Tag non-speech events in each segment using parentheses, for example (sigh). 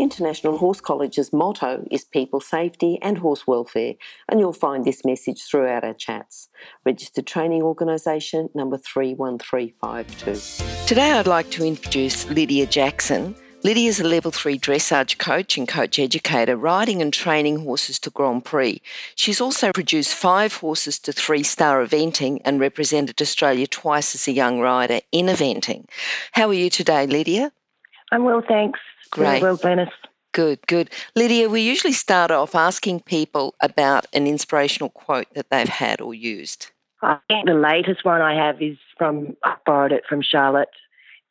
International Horse College's motto is people safety and horse welfare, and you'll find this message throughout our chats. Registered Training Organisation number 31352. Today I'd like to introduce Lydia Jackson. Lydia is a level 3 dressage coach and coach educator, riding and training horses to Grand Prix. She's also produced five horses to three star eventing and represented Australia twice as a young rider in eventing. How are you today, Lydia? I'm well, thanks. Great. Well, Glenys. Good, good. Lydia, we usually start off asking people about an inspirational quote that they've had or used. I think the latest one I have is from, I borrowed it from Charlotte,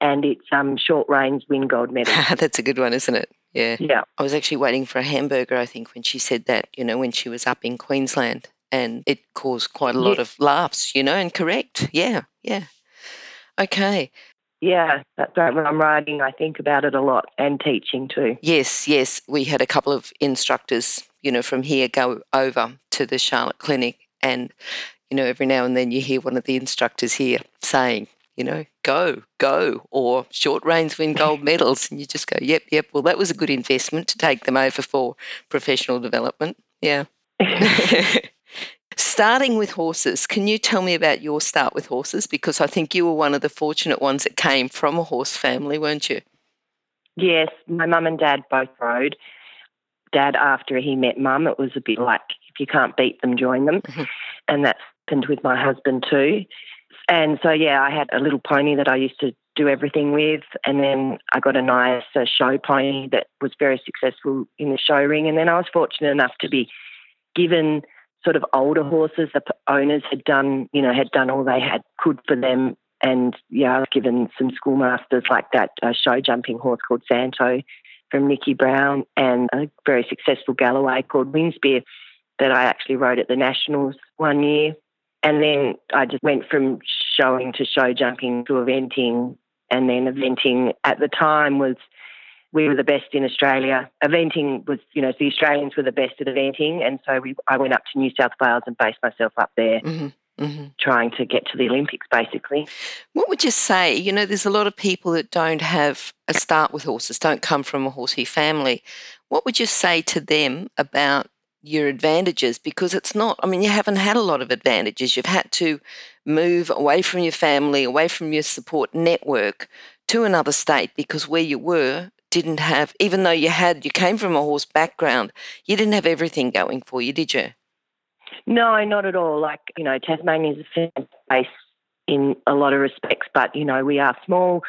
and it's um, Short Reins Win Gold Medal. (laughs) That's a good one, isn't it? Yeah. Yeah. I was actually waiting for a hamburger, I think, when she said that, you know, when she was up in Queensland. And it caused quite a lot Yeah. of laughs, you know, and correct. Yeah, yeah. Okay. Yeah, that's right. When I'm riding, I think about it a lot and teaching too. Yes, yes. We had a couple of instructors, you know, from here go over to the Charlotte Clinic. And, you know, every now and then you hear one of the instructors here saying, you know, go, go, or short reins win gold (laughs) medals. And you just go, yep, yep. Well, that was a good investment to take them over for professional development. Yeah. (laughs) (laughs) Starting with horses, can you tell me about your start with horses? Because I think you were one of the fortunate ones that came from a horse family, weren't you? yes, my mum and dad both rode. Dad, after he met mum, it was a bit like if you can't beat them, join them. Mhm. And that happened with my husband too. And so, yeah, I had a little pony that I used to do everything with. And then I got a nice uh, show pony that was very successful in the show ring. And then I was fortunate enough to be given sort of older horses. The owners had done, you know, had done all they had could for them. And yeah, I was given some schoolmasters like that uh, show jumping horse called Santo from Nikki Brown and a very successful Galloway called Winspear that I actually rode at the Nationals one year. And then I just went from showing to show jumping to eventing. And then eventing at the time was, we were the best in Australia. Eventing was, you know, the Australians were the best at eventing. And so we, I went up to New South Wales and based myself up there, hmm hmm trying to get to the Olympics basically. What would you say? You know, there's a lot of people that don't have a start with horses, don't come from a horsey family. What would you say to them about your advantages? Because it's not, I mean, you haven't had a lot of advantages. You've had to move away from your family, away from your support network to another state because where you were didn't have, even though you had, you came from a horse background, you didn't have everything going for you, did you? No, not at all. Like, you know, Tasmania is a place in a lot of respects, but, you know, we are small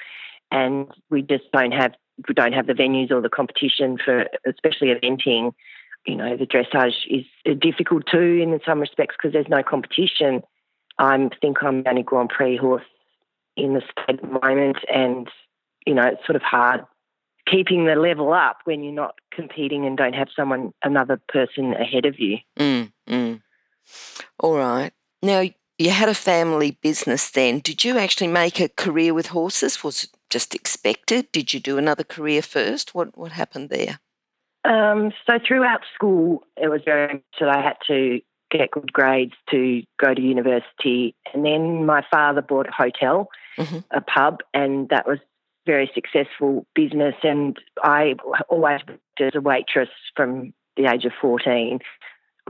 and we just don't have we don't have the venues or the competition for especially eventing. You know, the dressage is uh, difficult too in some respects because there's no competition. I think I'm the only Grand Prix horse in the state at the moment and, you know, it's sort of hard keeping the level up when you're not competing and don't have someone another person ahead of you. Mm, mm. All right. Now, you had a family business then. Did you actually make a career with horses? Was it just expected? Did you do another career first? What what happened there? Um, so throughout school, it was very much that I had to get good grades to go to university. And then my father bought a hotel, Mhm. a pub, and that was very successful business. And I always worked as a waitress from the age of 14,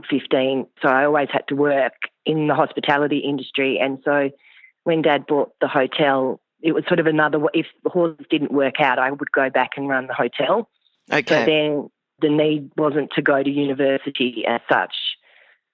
15. So I always had to work in the hospitality industry. And so when dad bought the hotel, it was sort of another, if the horses didn't work out, I would go back and run the hotel. So Okay. then the need wasn't to go to university as such,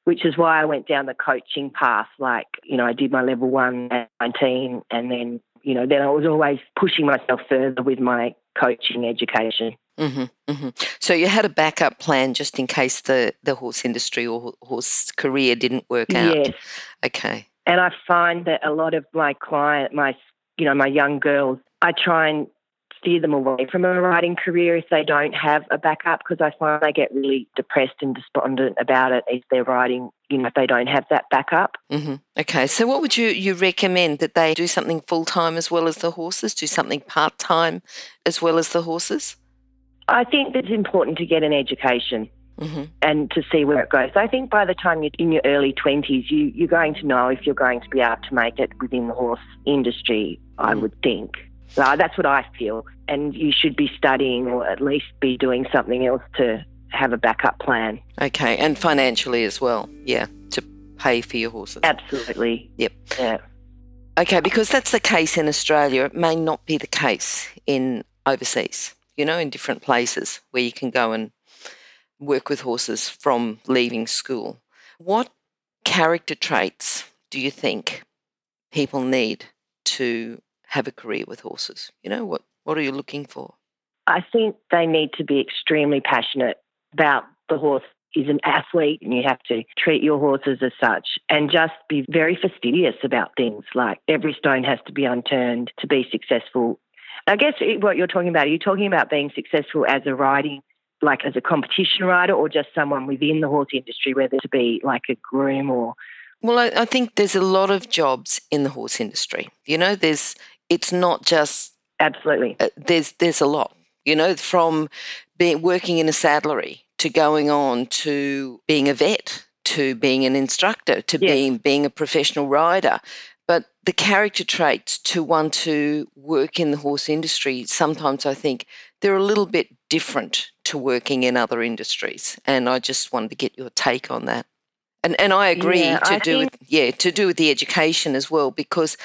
which is why I went down the coaching path. Like, you know, I did my level one at 19, and then, you know, then I was always pushing myself further with my coaching education. hmm hmm So you had a backup plan just in case the, the horse industry or horse career didn't work out. Yes. Okay. And I find that a lot of my client, my, you know, my young girls, I try and steer them away from a riding career if they don't have a backup because I find they get really depressed and despondent about it if they're riding, you know, if they don't have that backup. Mm-hmm. Okay, so what would you, you recommend that they do something full time as well as the horses, do something part time as well as the horses? I think it's important to get an education. Mm-hmm. And to see where it goes. I think by the time you're in your early 20s, you, you're going to know if you're going to be able to make it within the horse industry, I mm. would think. So that's what I feel. And you should be studying or at least be doing something else to have a backup plan. Okay, and financially as well. Yeah, to pay for your horses. Absolutely. Yep. Yeah. Okay, because that's the case in Australia. It may not be the case in overseas, you know, in different places where you can go and work with horses from leaving school. What character traits do you think people need to have a career with horses? You know, what, what are you looking for? I think they need to be extremely passionate about the horse is an athlete and you have to treat your horses as such and just be very fastidious about things like every stone has to be unturned to be successful. I guess what you're talking about, are you talking about being successful as a riding, like as a competition rider or just someone within the horse industry, whether to be like a groom or well, I, I, think there's a lot of jobs in the horse industry. You know, there's it's not just absolutely. Uh, there's there's a lot. You know, from being working in a saddlery to going on to being a vet to being an instructor to yes. being being a professional rider. But the character traits to want to work in the horse industry, sometimes I think they're a little bit different to working in other industries. And I just wanted to get your take on that. And and I agree yeah, to I do think... with yeah, to do with the education as well, because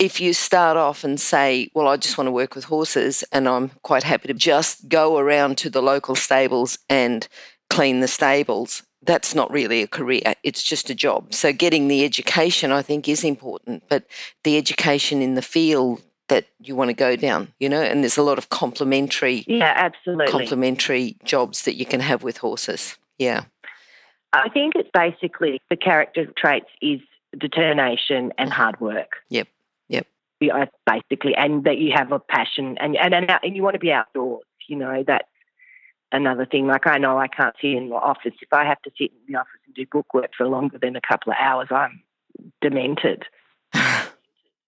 if you start off and say, Well, I just want to work with horses and I'm quite happy to just go around to the local stables and clean the stables, that's not really a career. It's just a job. So getting the education I think is important, but the education in the field that you want to go down, you know, and there's a lot of complementary Yeah, absolutely. complementary jobs that you can have with horses. Yeah. I think it's basically the character traits is determination and mm-hmm. hard work. Yep. Basically, and that you have a passion and and and, and you want to be outdoors. You know that's another thing. Like I know I can't sit in the office. If I have to sit in the office and do bookwork for longer than a couple of hours, I'm demented. (sighs)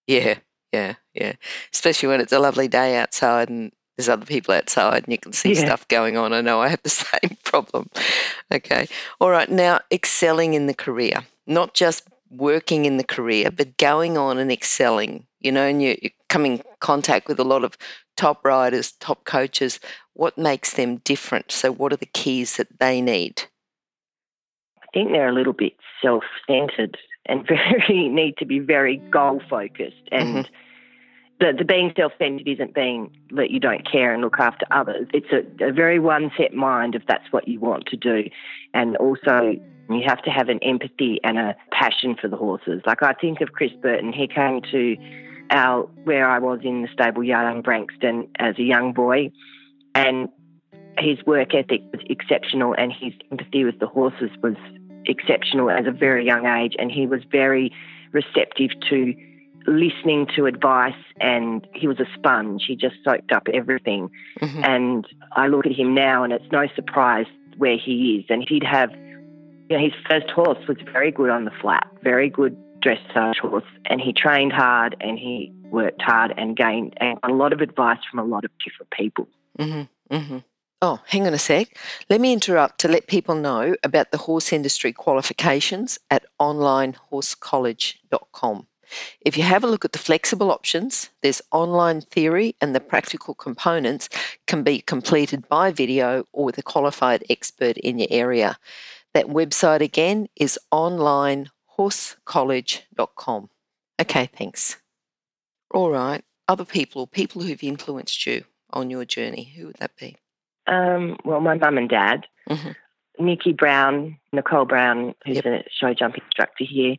yeah, yeah, yeah. Especially when it's a lovely day outside and there's other people outside and you can see yeah. stuff going on. I know I have the (laughs) same problem. Okay. All right. Now, excelling in the career, not just working in the career, but going on and excelling you know, and you, you come in contact with a lot of top riders, top coaches. What makes them different? So, what are the keys that they need? I think they're a little bit self centered and (laughs) very need to be very goal focused. And mm-hmm. the, the being self centered isn't being that you don't care and look after others. It's a, a very one set mind if that's what you want to do. And also, you have to have an empathy and a passion for the horses. Like I think of Chris Burton, he came to our where I was in the stable yard in Branxton as a young boy, and his work ethic was exceptional, and his empathy with the horses was exceptional as a very young age, and he was very receptive to listening to advice and he was a sponge. He just soaked up everything. Mm-hmm. And I look at him now and it's no surprise where he is. And he'd have, you know, his first horse was very good on the flat, very good dressage horse, and he trained hard and he worked hard and gained a lot of advice from a lot of different people. Mm-hmm, mm-hmm. Oh, hang on a sec. Let me interrupt to let people know about the horse industry qualifications at onlinehorsecollege.com. If you have a look at the flexible options, there's online theory and the practical components can be completed by video or with a qualified expert in your area. That website again is online horsecollege.com. Okay, thanks. All right. Other people, people who've influenced you on your journey, who would that be? Um, well, my mum and dad, mm-hmm. Nikki Brown, Nicole Brown, who's yep. a show jump instructor here,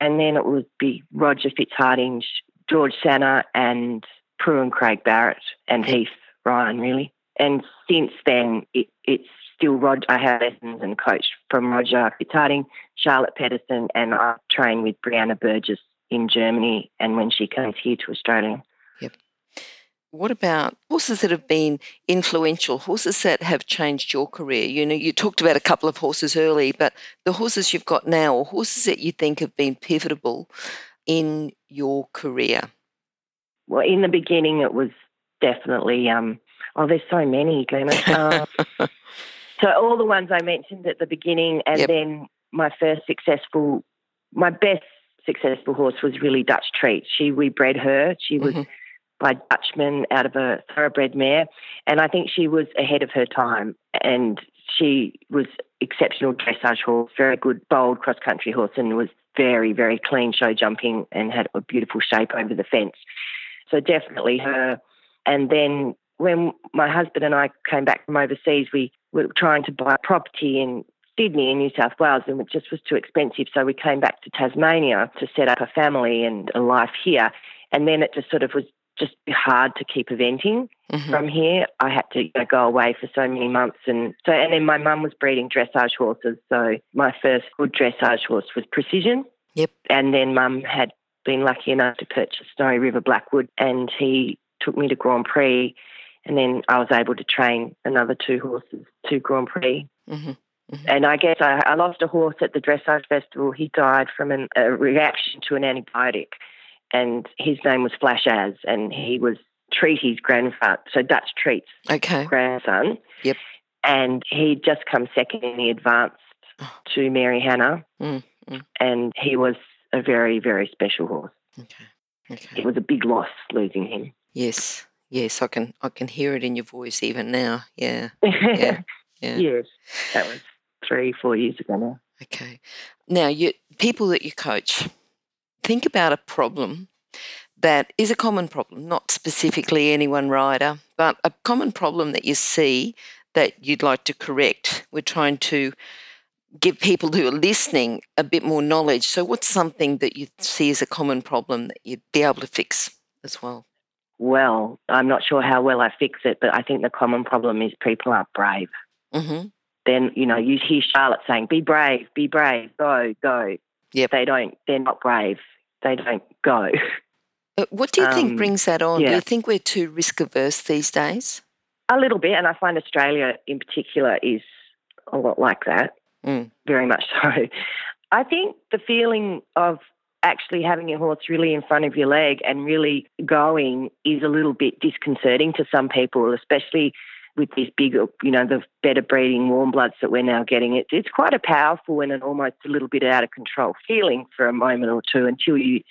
and then it would be Roger Fitzhardinge, George Sanner, and Prue and Craig Barrett, and yep. Heath Ryan, really. And since then, it, it's still Roger. I have lessons and coach from Roger Fitzhardinge, Charlotte Pedersen, and I train with Brianna Burgess in Germany and when she comes here to Australia. Yep. what about horses that have been influential, horses that have changed your career? You know, you talked about a couple of horses early, but the horses you've got now, or horses that you think have been pivotal in your career? Well, in the beginning, it was definitely, um, oh, there's so many, Glenna. (laughs) Uh, so, all the ones I mentioned at the beginning, and Yep. then my first successful, my best successful horse was really Dutch Treat. She, we bred her. She was Mhm. by Dutchman out of a thoroughbred mare. And I think she was ahead of her time. And she was exceptional dressage horse, very good, bold cross country horse, and was very, very clean show jumping and had a beautiful shape over the fence. So definitely her. And then when my husband and I came back from overseas, we were trying to buy property in Sydney in New South Wales, and it just was too expensive. So we came back to Tasmania to set up a family and a life here. And then it just sort of was just hard to keep eventing Mhm. from here. I had to you know, go away for so many months, and so and then my mum was breeding dressage horses. So my first good dressage horse was Precision. Yep. And then mum had been lucky enough to purchase Snowy River Blackwood, and he took me to Grand Prix, and then I was able to train another two horses to Grand Prix. Mhm. And I guess I, I lost a horse at the dressage festival. He died from an, a reaction to an antibiotic, and his name was Flash Az, and he was Treaty's grandfather, so Dutch Treat's Okay. grandson. Yep. And he'd just come second in the advanced (sighs) to Mary Hanna, Mm, mm. and he was a very, very special horse. Okay. Okay. It was a big loss losing him. Yes. Yes, I can I can hear it in your voice even now. Yeah. Yeah. (laughs) Yeah. yes, that was three, four years ago now. Okay. Now, you people that you coach, think about a problem that is a common problem, not specifically any one rider, but a common problem that you see that you'd like to correct. We're trying to give people who are listening a bit more knowledge. So, what's something that you see as a common problem that you'd be able to fix as well? Well, I'm not sure how well I fix it, but I think the common problem is people aren't brave. Mm-hmm. Then, you know, you hear Charlotte saying, be brave, be brave, go, go. Yep. They don't, they're not brave. They don't go. Uh, What do you think Um, brings that on? Do you think we're too risk averse these days? A little bit, and I find Australia in particular is a lot like that, Mm. very much so. I think the feeling of actually having your horse really in front of your leg and really going is a little bit disconcerting to some people, especially with these bigger, you know, the better breeding warm bloods that we're now getting. It's it's quite a powerful and an almost a little bit out of control feeling for a moment or two until you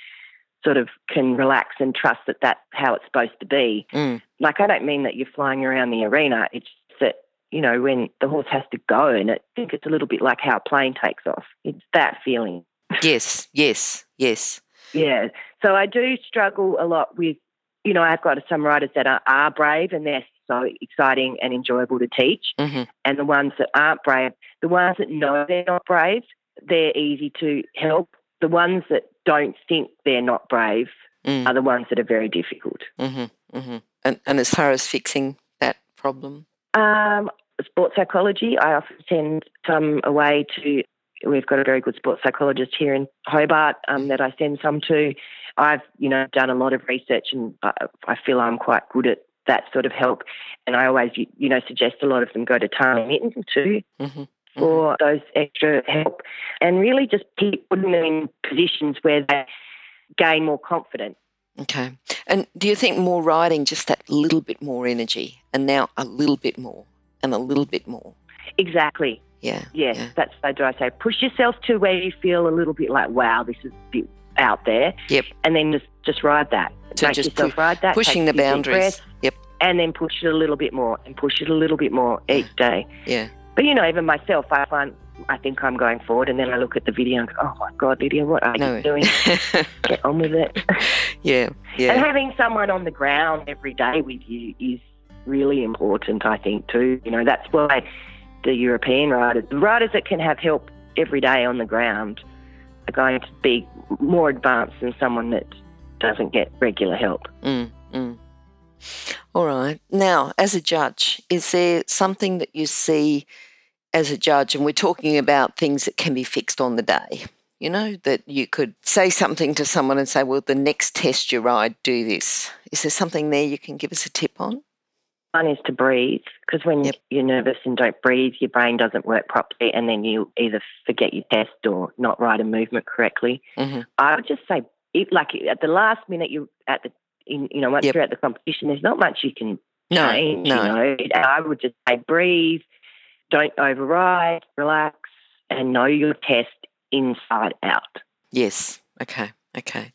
sort of can relax and trust that that's how it's supposed to be Mm. like I don't mean that you're flying around the arena. It's that you know when the horse has to go, and I think it's a little bit like how a plane takes off. It's that feeling. Yes, yes, yes. Yeah. So I do struggle a lot with, you know, I've got some riders that are, are brave and they're so exciting and enjoyable to teach, hmm and the ones that aren't brave, the ones that know they're not brave, they're easy to help. The ones that don't think they're not brave Mm. are the ones that are very difficult. hmm hmm And, and as far as fixing that problem, Um, sports psychology. I often send some away to. We've got a very good sports psychologist here in Hobart um, that I send some to. I've you know done a lot of research and I, I feel I'm quite good at that sort of help. And I always you, you know suggest a lot of them go to Tarly Mitten too hmm for those extra help, and really just keep putting them in positions where they gain more confidence. Okay. And do you think more riding, just that little bit more energy, and now a little bit more, and a little bit more? Exactly. Yeah. Yes, Yeah. that's so do I say. Push yourself to where you feel a little bit like, wow, this is a bit out there. Yep. And then just just ride that. So Make just yourself ride that. Pushing the take a few deep boundaries. Yep. And then push it a little bit more and push it a little bit more each day. Yeah. But you know, even myself, I find I think I'm going forward, and then I look at the video and go, oh my god, Lydia, what are No. you doing? (laughs) Get on with it. (laughs) yeah. yeah. And Yeah. having someone on the ground every day with you is really important, I think, too. You know, that's why the European riders, the riders that can have help every day on the ground, are going to be more advanced than someone that doesn't get regular help. Mm, mm. All right. Now, as a judge, is there something that you see as a judge, and we're talking about things that can be fixed on the day? you know, that you could say something to someone and say, well, the next test you ride, do this. Is there something there you can give us a tip on? One is to breathe because when Yep. you're nervous and don't breathe, your brain doesn't work properly, and then you either forget your test or not write a movement correctly. hmm I would just say, if, like at the last minute, you at the in, you know once Yep. you're at the competition, there's not much you can No, change. no. You know, and I would just say breathe, don't override, relax, and know your test inside out. Yes. Okay. Okay.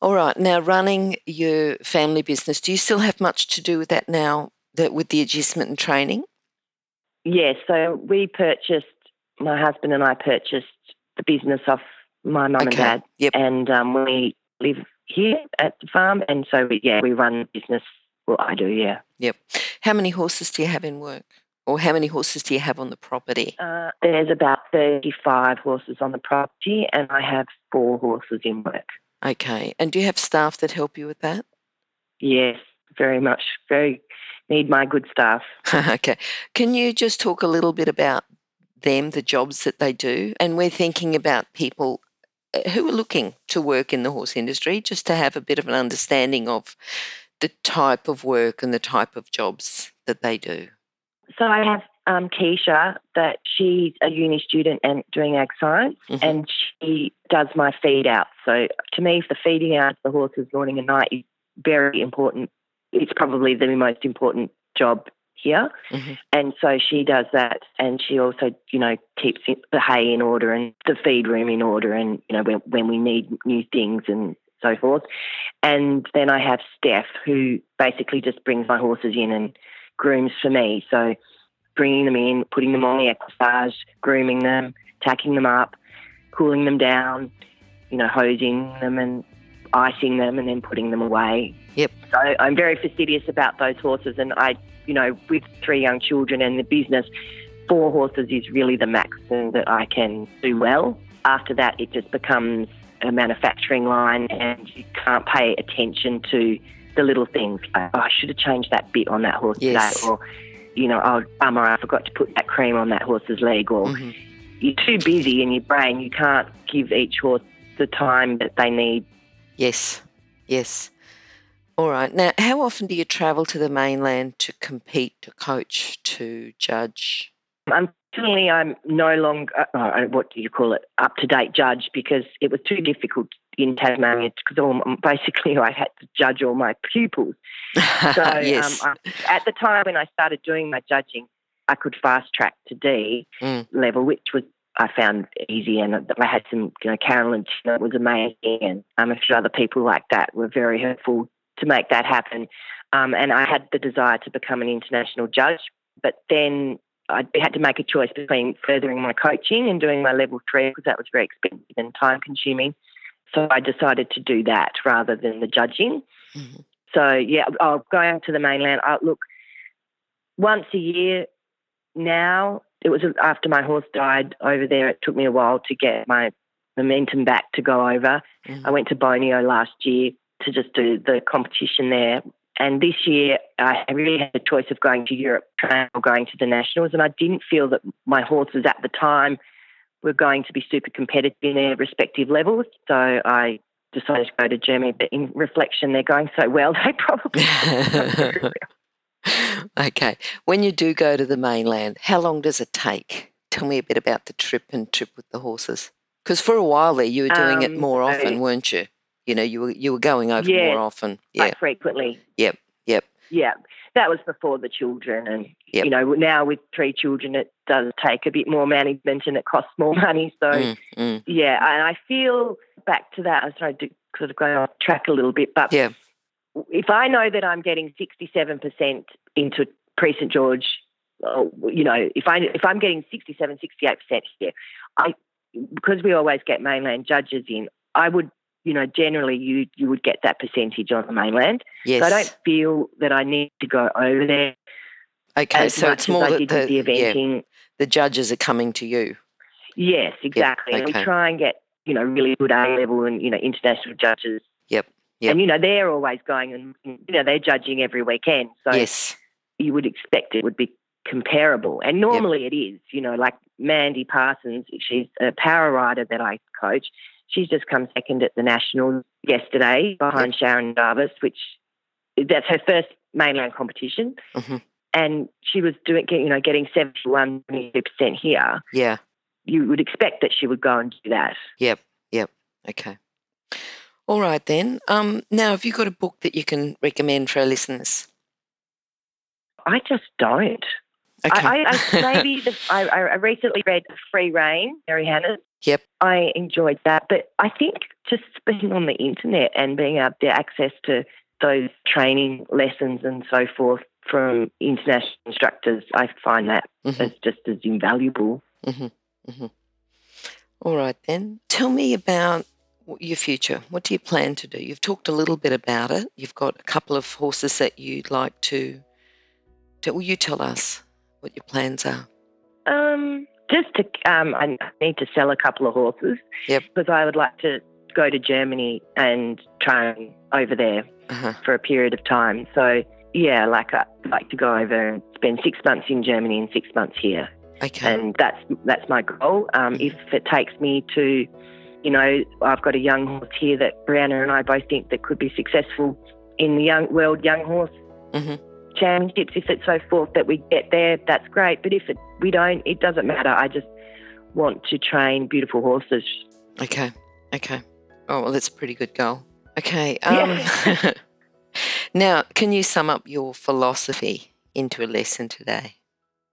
All right. Now, running your family business, do you still have much to do with that now? That with the agistment and training? Yes, so we purchased, my husband and I purchased the business off my mum and dad, Yep. and um, we live here at the farm, and so we, yeah, we run the business. Well, I do, yeah. Yep. How many horses do you have in work? Or how many horses do you have on the property? Uh, there's about 35 horses on the property, and I have four horses in work. Okay. And do you have staff that help you with that? Yes, very much. Very need my good staff. (laughs) okay. Can you just talk a little bit about them, the jobs that they do? And we're thinking about people uh, who are looking to work in the horse industry, just to have a bit of an understanding of the type of work and the type of jobs that they do. So I have um, Keisha, that she's a uni student and doing ag science, Mhm. and she does my feed out. So to me, the feeding out the horses morning and night is very important. It's probably the most important job here, Mhm. and so she does that, and she also, you know, keeps the hay in order and the feed room in order, and you know when when we need new things and so forth. And then I have Steph, who basically just brings my horses in and grooms for me. So bringing them in, putting them on the equipage, grooming them, tacking them up, cooling them down, you know, hosing them and icing them and then putting them away. Yep. So I'm very fastidious about those horses and I, you know, with three young children and the business, four horses is really the maximum that I can do well. After that, it just becomes a manufacturing line and you can't pay attention to the little things like, oh, I should have changed that bit on that horse Yes. today, or, you know, oh, bummer, I forgot to put that cream on that horse's leg, or Mhm. you're too busy in your brain, you can't give each horse the time that they need. Yes, yes. All right. Now, how often do you travel to the mainland to compete, to coach, to judge? Unfortunately, I'm no longer, uh, what do you call it, up to date judge because it was too difficult in Tasmania because basically (laughs) I had to judge all my pupils. So (laughs) yes. um, I, at the time when I started doing my judging, I could fast track to D Mm. level, which was I found easy, and I had some, you know, Carolyn Tina was amazing, and um, a few other people like that were very helpful to make that happen. Um, and I had the desire to become an international judge, but then I had to make a choice between furthering my coaching and doing my level three because that was very expensive and time consuming. So I decided to do that rather than the judging. Mhm. So yeah, I'll going to the mainland. I, look, once a year now. It was after my horse died over there. It took me a while to get my momentum back to go over. Mhm. I went to Boneo last year to just do the competition there. And this year, I really had a choice of going to Europe or going to the nationals. And I didn't feel that my horses at the time were going to be super competitive in their respective levels. So I decided to go to Germany. But in reflection, they're going so well, (laughs) they probably. (laughs) okay. When you do go to the mainland, how long does it take? Tell me a bit about the trip and trip with the horses. Because for a while there, you were doing it Um, more so- often, weren't you? You know, you were you were going over Yeah, more often. Yeah. frequently. Yep. Yep. Yeah, that was before the children, and Yep. you know now with three children, it does take a bit more management and it costs more (laughs) money. So Mm, mm. yeah, and I feel back to that. I'm sorry to sort of go off track a little bit, but Yeah. if I know that I'm getting 67% into Prix St George, you know, if I if I'm getting 67, 68% here, I because we always get mainland judges in, I would. You know, generally, you you would get that percentage on the mainland. Yes. So I don't feel that I need to go over there okay. So it's more that the, the yeah, eventing. the judges are coming to you. Yes, exactly. And okay. we try and get you know really good A level and you know international judges. Yep, yep. And you know they're always going and you know they're judging every weekend, so yes. you would expect it would be comparable. And normally it is, you know, like Mandy Parsons, she's a power rider that I coach. She's just come second at the Nationals yesterday behind Sharon Davis, which that's her first mainland competition. Mhm. And she was doing, you know, getting 71, 72% here. Yeah. You would expect that she would go and do that. Yep. Yep. Okay. All right then. Um, now, have you got a book that you can recommend for our listeners? I just don't. Okay. I, I, I maybe the, I, I recently read Free Reign, Mary Hanna. Yep. I enjoyed that, but I think just being on the internet and being able to access to those training lessons and so forth from international instructors, I find that Mhm. as just as invaluable. All right then. Tell me about your future. What do you plan to do? You've talked a little bit about it. You've got a couple of horses that you'd like to. to will you tell us what your plans are? Um, just to, um, I need to sell a couple of horses. Yep. Because I would like to go to Germany and train over there Uh-huh. for a period of time. So yeah, like I'd like to go over and spend six months in Germany and six months here, Okay. and that's that's my goal. Um, if it takes me to, you know, I've got a young horse here that Brianna and I both think that could be successful in the young world young horse Mhm. Championships. If it's so forth that we get there, that's great. But if it, we don't, it doesn't matter. I just want to train beautiful horses. Okay. Okay. Oh well, that's a pretty good goal. Okay. (laughs) Um, (laughs) now, can you sum up your philosophy into a lesson today?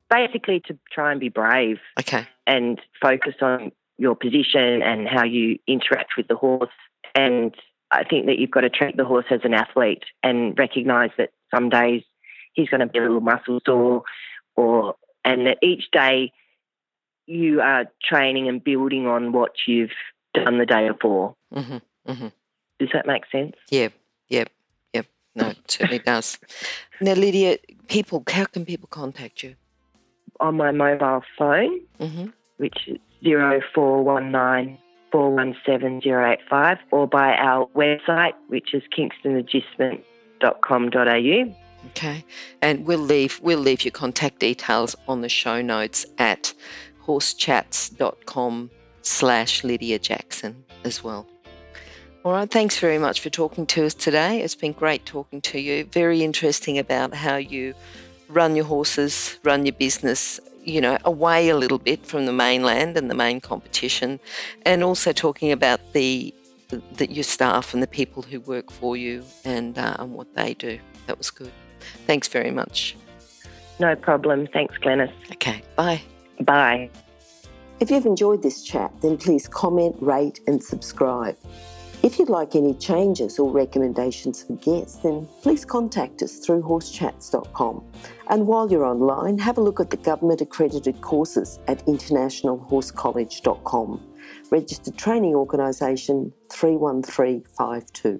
Basically, to try and be brave. Okay. and focus on your position and how you interact with the horse. And I think that you've got to treat the horse as an athlete and recognize that some days he's going to be a little muscle sore, or and that each day you are training and building on what you've done the day before. hmm hmm Does that make sense? Yeah, yeah, Yep. No, it certainly does. Now, Lydia, people, how can people contact you? On my mobile phone, hmm which is 0419 417 085, or by our website, which is kingstonagistment.com.au. Okay, and we'll leave we'll leave your contact details on the show notes at horsechats.com slash Lydia Jackson as well. All right, thanks very much for talking to us today. It's been great talking to you. Very interesting about how you run your horses, run your business, you know, away a little bit from the mainland and the main competition, and also talking about the, the your staff and the people who work for you and uh, and what they do. That was good. Thanks very much. No problem. Thanks, Glenys. Okay, bye. Bye. If you've enjoyed this chat, then please comment, rate, and subscribe. If you'd like any changes or recommendations for guests, then please contact us through horsechats.com. And while you're online, have a look at the government accredited courses at internationalhorsecollege.com. Registered Training Organisation 31352.